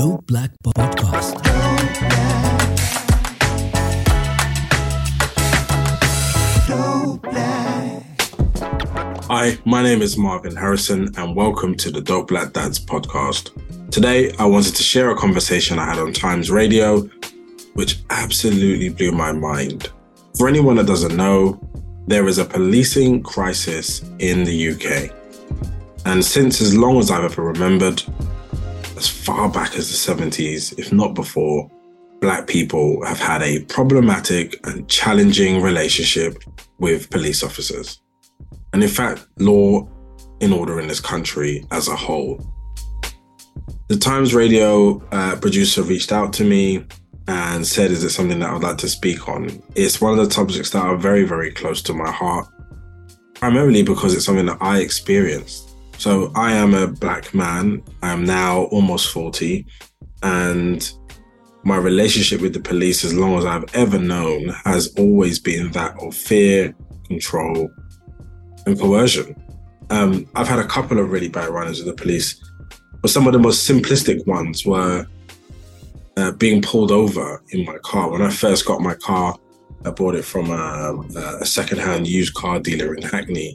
Dope Black Podcast. Hi, my name is Marvyn Harrison, and welcome to the Dope Black Dads podcast. Today, I wanted to share a conversation I had on Times Radio, which absolutely blew my mind. For anyone that doesn't know, there is a policing crisis in the UK. And since as long as I've ever remembered, as far back as the 70s, if not before, Black people have had a problematic and challenging relationship with police officers. And in fact, law in order in this country as a whole. The Times Radio uh, producer reached out to me and said, Is it something that I would like to speak on? It's one of the subjects that are very, very close to my heart, primarily because it's something that I experienced. So I am a black man. I am now almost 40. And my relationship with the police, as long as I've ever known, has always been that of fear, control, and coercion. Um, I've had a couple of really bad runners with the police, but some of the most simplistic ones were uh, being pulled over in my car. When I first got my car, I bought it from a, a secondhand used car dealer in Hackney.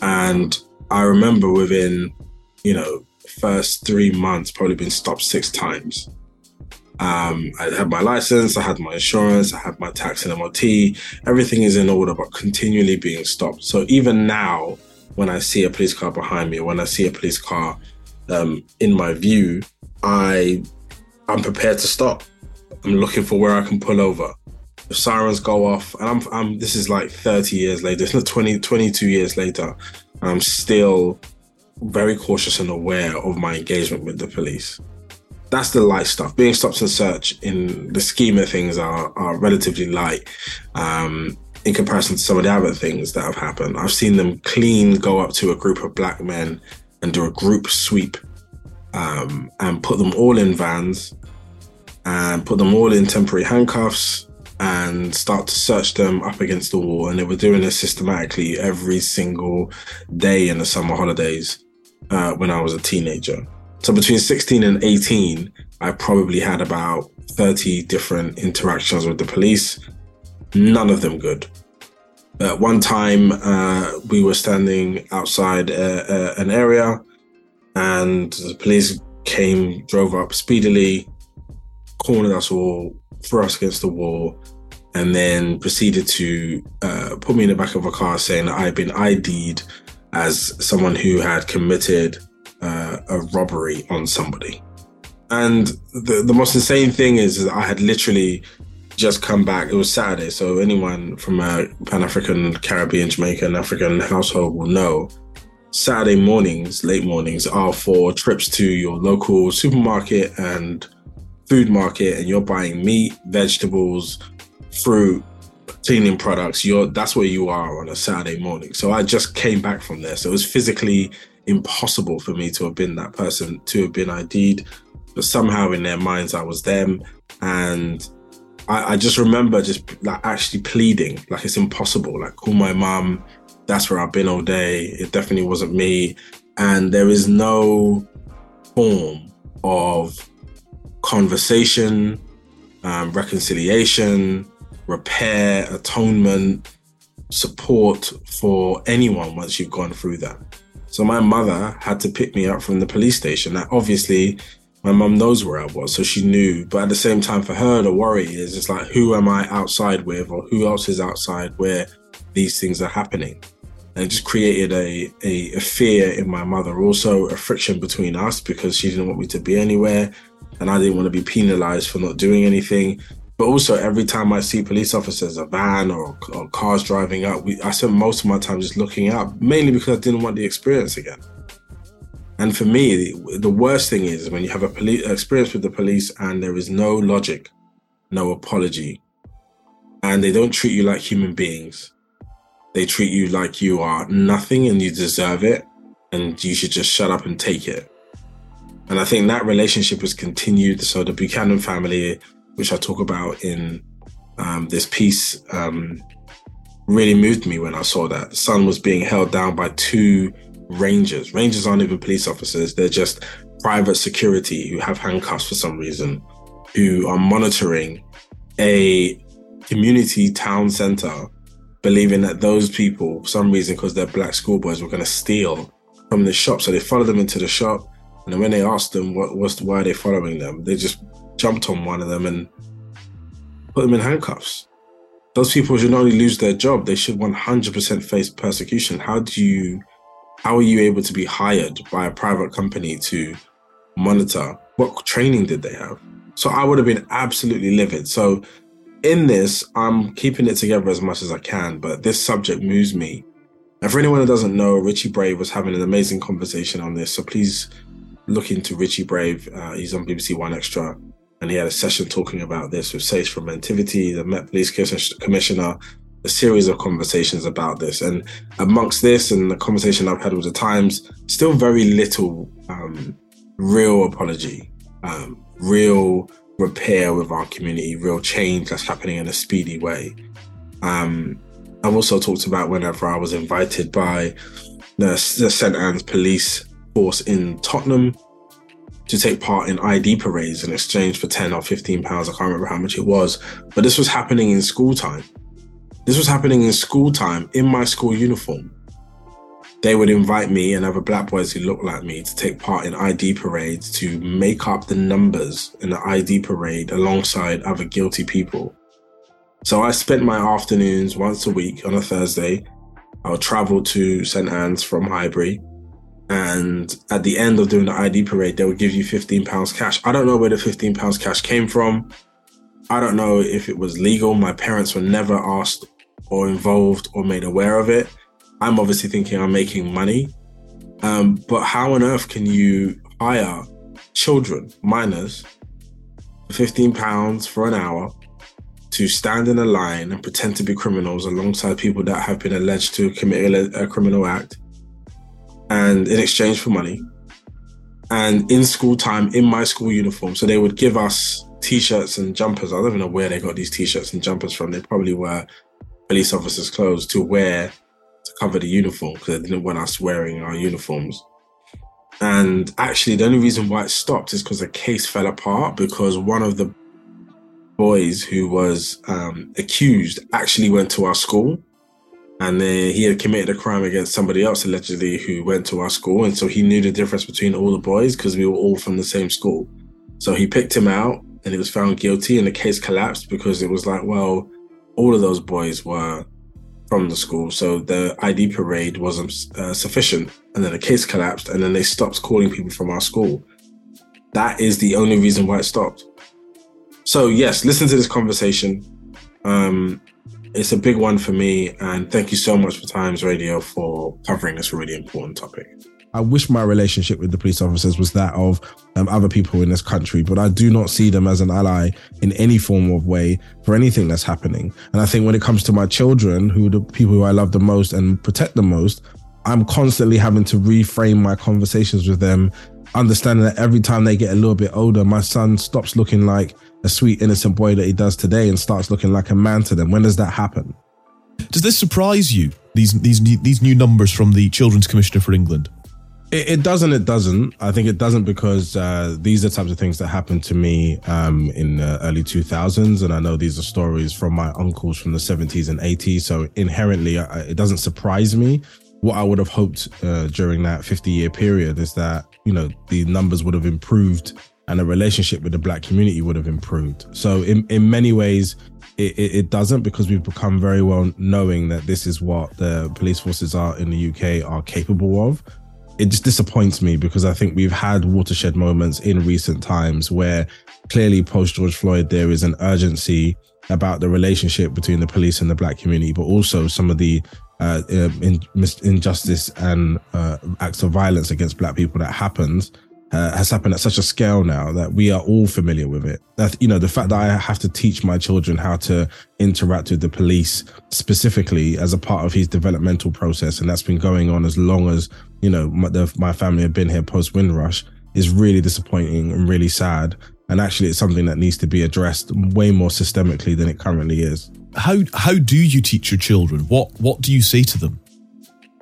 And I remember within, you know, first three months, probably been stopped six times. Um, I had my license, I had my insurance, I had my tax and MOT. Everything is in order, but continually being stopped. So even now, when I see a police car behind me, when I see a police car um, in my view, I I'm prepared to stop. I'm looking for where I can pull over. Sirens go off, and I'm, I'm this is like 30 years later. It's not 20, 22 years later. I'm still very cautious and aware of my engagement with the police that's the light stuff. Being stopped and search in the scheme of things are, are relatively light um, in comparison to some of the other things that have happened. I've seen them clean go up to a group of black men and do a group sweep um, and put them all in vans and put them all in temporary handcuffs and start to search them up against the wall. And they were doing this systematically every single day in the summer holidays uh, when I was a teenager. So between 16 and 18, I probably had about 30 different interactions with the police, none of them good. At one time, uh, we were standing outside uh, uh, an area, and the police came, drove up speedily, cornered us all, threw us against the wall, and then proceeded to uh, put me in the back of a car saying that I had been ID'd as someone who had committed uh, a robbery on somebody. And the, the most insane thing is I had literally just come back. It was Saturday, so anyone from a Pan African, Caribbean, Jamaican, African household will know. Saturday mornings, late mornings, are for trips to your local supermarket and food market, and you're buying meat, vegetables, fruit, cleaning products. You're that's where you are on a Saturday morning. So I just came back from there, so it was physically impossible for me to have been that person, to have been ID'd. But somehow in their minds, I was them. And I, I just remember just like actually pleading, like it's impossible. Like, call my mom. That's where I've been all day. It definitely wasn't me. And there is no form of conversation, um, reconciliation, repair, atonement, support for anyone once you've gone through that. So my mother had to pick me up from the police station. Now, obviously, my mum knows where I was, so she knew. But at the same time, for her, the worry is it's like, who am I outside with, or who else is outside where these things are happening? And it just created a, a, a fear in my mother, also a friction between us because she didn't want me to be anywhere, and I didn't want to be penalized for not doing anything. But also, every time I see police officers, a van or, or cars driving up, we, I spent most of my time just looking up, mainly because I didn't want the experience again. And for me, the, the worst thing is when you have a police experience with the police and there is no logic, no apology, and they don't treat you like human beings. They treat you like you are nothing and you deserve it, and you should just shut up and take it. And I think that relationship has continued. So the Buchanan family which I talk about in um, this piece, um, really moved me when I saw that. The Son was being held down by two rangers. Rangers aren't even police officers, they're just private security who have handcuffs for some reason, who are monitoring a community town center, believing that those people, for some reason, because they're black schoolboys, were going to steal from the shop. So they followed them into the shop. And when they asked them what was why are they following them, they just jumped on one of them and put them in handcuffs. Those people should not only lose their job, they should 100% face persecution. How do you, how are you able to be hired by a private company to monitor? What training did they have? So I would have been absolutely livid. So in this, I'm keeping it together as much as I can, but this subject moves me. And for anyone who doesn't know, Richie Brave was having an amazing conversation on this. So please look into Richie Brave. Uh, he's on BBC 1Xtra. And he had a session talking about this with Sage from Mentivity, the Met Police Commissioner, a series of conversations about this. And amongst this and the conversation I've had with the Times, still very little um, real apology, um, real repair with our community, real change that's happening in a speedy way. Um, I've also talked about whenever I was invited by the, the St. Anne's police force in Tottenham to take part in ID parades in exchange for 10 or 15 pounds. I can't remember how much it was, but this was happening in school time. This was happening in school time in my school uniform they would invite me and other black boys who looked like me to take part in ID parades to make up the numbers in the ID parade alongside other guilty people. So I spent my afternoons once a week on a Thursday. I would travel to St. Anne's from Highbury. And at the end of doing the ID parade, they would give you 15 pounds cash. I don't know where the 15 pounds cash came from. I don't know if it was legal. My parents were never asked or involved or made aware of it. I'm obviously thinking I'm making money. Um, but how on earth can you hire children, minors, 15 pounds for an hour to stand in a line and pretend to be criminals alongside people that have been alleged to commit a criminal act and in exchange for money? And in school time, in my school uniform, so they would give us t-shirts and jumpers. I don't even know where they got these t-shirts and jumpers from. They probably were police officers' clothes to wear to cover the uniform because they didn't want us wearing our uniforms. And actually, the only reason why it stopped is because the case fell apart because one of the boys who was um, accused actually went to our school and then he had committed a crime against somebody else allegedly who went to our school and so he knew the difference between all the boys because we were all from the same school so he picked him out and he was found guilty and the case collapsed because it was like well all of those boys were from the school. So the ID parade wasn't uh, sufficient. And then the case collapsed, and then they stopped calling people from our school. That is the only reason why it stopped. So, yes, listen to this conversation. Um, it's a big one for me. And thank you so much for Times Radio for covering this really important topic. I wish my relationship with the police officers was that of um, other people in this country, but I do not see them as an ally in any form of way for anything that's happening. And I think when it comes to my children, who the people who I love the most and protect the most, I'm constantly having to reframe my conversations with them, understanding that every time they get a little bit older, my son stops looking like a sweet, innocent boy that he does today and starts looking like a man to them. When does that happen? Does this surprise you? These these these new numbers from the Children's Commissioner for England? It, it doesn't. It doesn't. I think it doesn't because uh, these are types of things that happened to me um, in the early 2000s, and I know these are stories from my uncles from the 70s and 80s. So inherently, uh, it doesn't surprise me. What I would have hoped uh, during that 50 year period is that you know the numbers would have improved and the relationship with the black community would have improved. So in in many ways, it, it, it, doesn't because we've become very well knowing that this is what the police forces are in the UK are capable of it just disappoints me because I think we've had watershed moments in recent times where clearly post George Floyd there is an urgency about the relationship between the police and the black community, but also some of the uh, in, injustice and uh, acts of violence against black people that happens uh, has happened at such a scale now that we are all familiar with it. That you know, the fact that I have to teach my children how to interact with the police specifically as a part of his developmental process, and that's been going on as long as you know my, the, my family have been here post Windrush, is really disappointing and really sad. And actually, it's something that needs to be addressed way more systemically than it currently is. How how do you teach your children? What what do you say to them?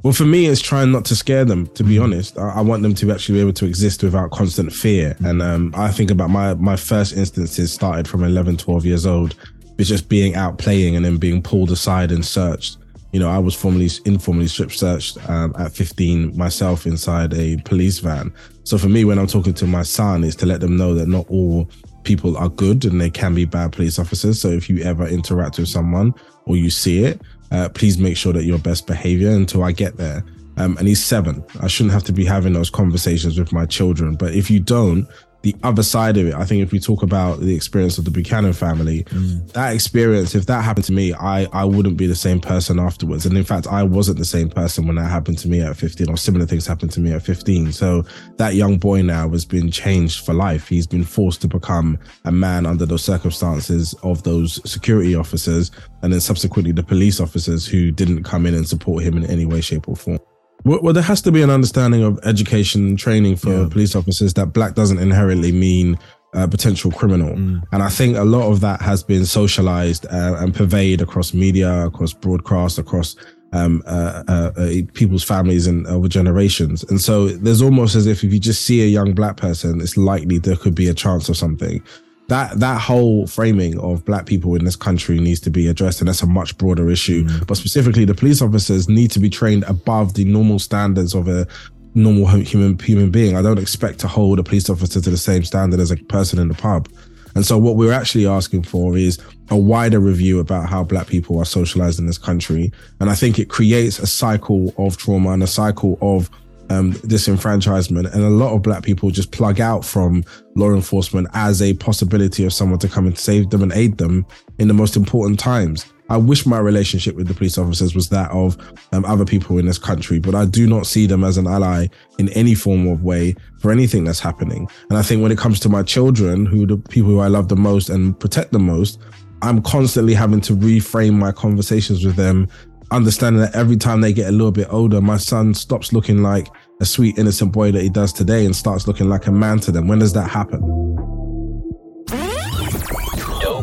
Well, for me, it's trying not to scare them. To be honest, I, I want them to actually be able to exist without constant fear. And um, I think about my my first instances started from 11, 12 years old, with just being out playing and then being pulled aside and searched. You know, I was formally informally strip searched um, at 15 myself inside a police van. So for me, when I'm talking to my son, is to let them know that not all people are good and they can be bad police officers. So if you ever interact with someone or you see it, uh, please make sure that your best behavior until I get there. Um, and he's seven. I shouldn't have to be having those conversations with my children. But if you don't, the other side of it, I think if we talk about the experience of the Buchanan family, mm. that experience, if that happened to me, I, I wouldn't be the same person afterwards. And in fact, I wasn't the same person when that happened to me at 15 or similar things happened to me at 15. So that young boy now has been changed for life. He's been forced to become a man under those circumstances of those security officers and then subsequently the police officers who didn't come in and support him in any way, shape or form. Well, well, there has to be an understanding of education and training for yeah. police officers that black doesn't inherently mean a potential criminal. Mm. And I think a lot of that has been socialized uh, and pervaded across media, across broadcast, across um, uh, uh, uh, people's families and over generations. And so there's almost as if if you just see a young black person, it's likely there could be a chance of something that that whole framing of black people in this country needs to be addressed and that's a much broader issue. Mm. but specifically the police officers need to be trained above the normal standards of a normal human human being. I don't expect to hold a police officer to the same standard as a person in the pub. And so what we're actually asking for is a wider review about how black people are socialized in this country. And i think it creates a cycle of trauma and a cycle of um, disenfranchisement, and a lot of black people just plug out from law enforcement as a possibility of someone to come and save them and aid them in the most important times. I wish my relationship with the police officers was that of um, other people in this country, but I do not see them as an ally in any form of way for anything that's happening. And I think when it comes to my children, who the people who I love the most and protect the most, I'm constantly having to reframe my conversations with them understanding that every time they get a little bit older, my son stops looking like a sweet, innocent boy that he does today and starts looking like a man to them. When does that happen?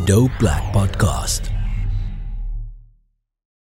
Dope Black Podcast.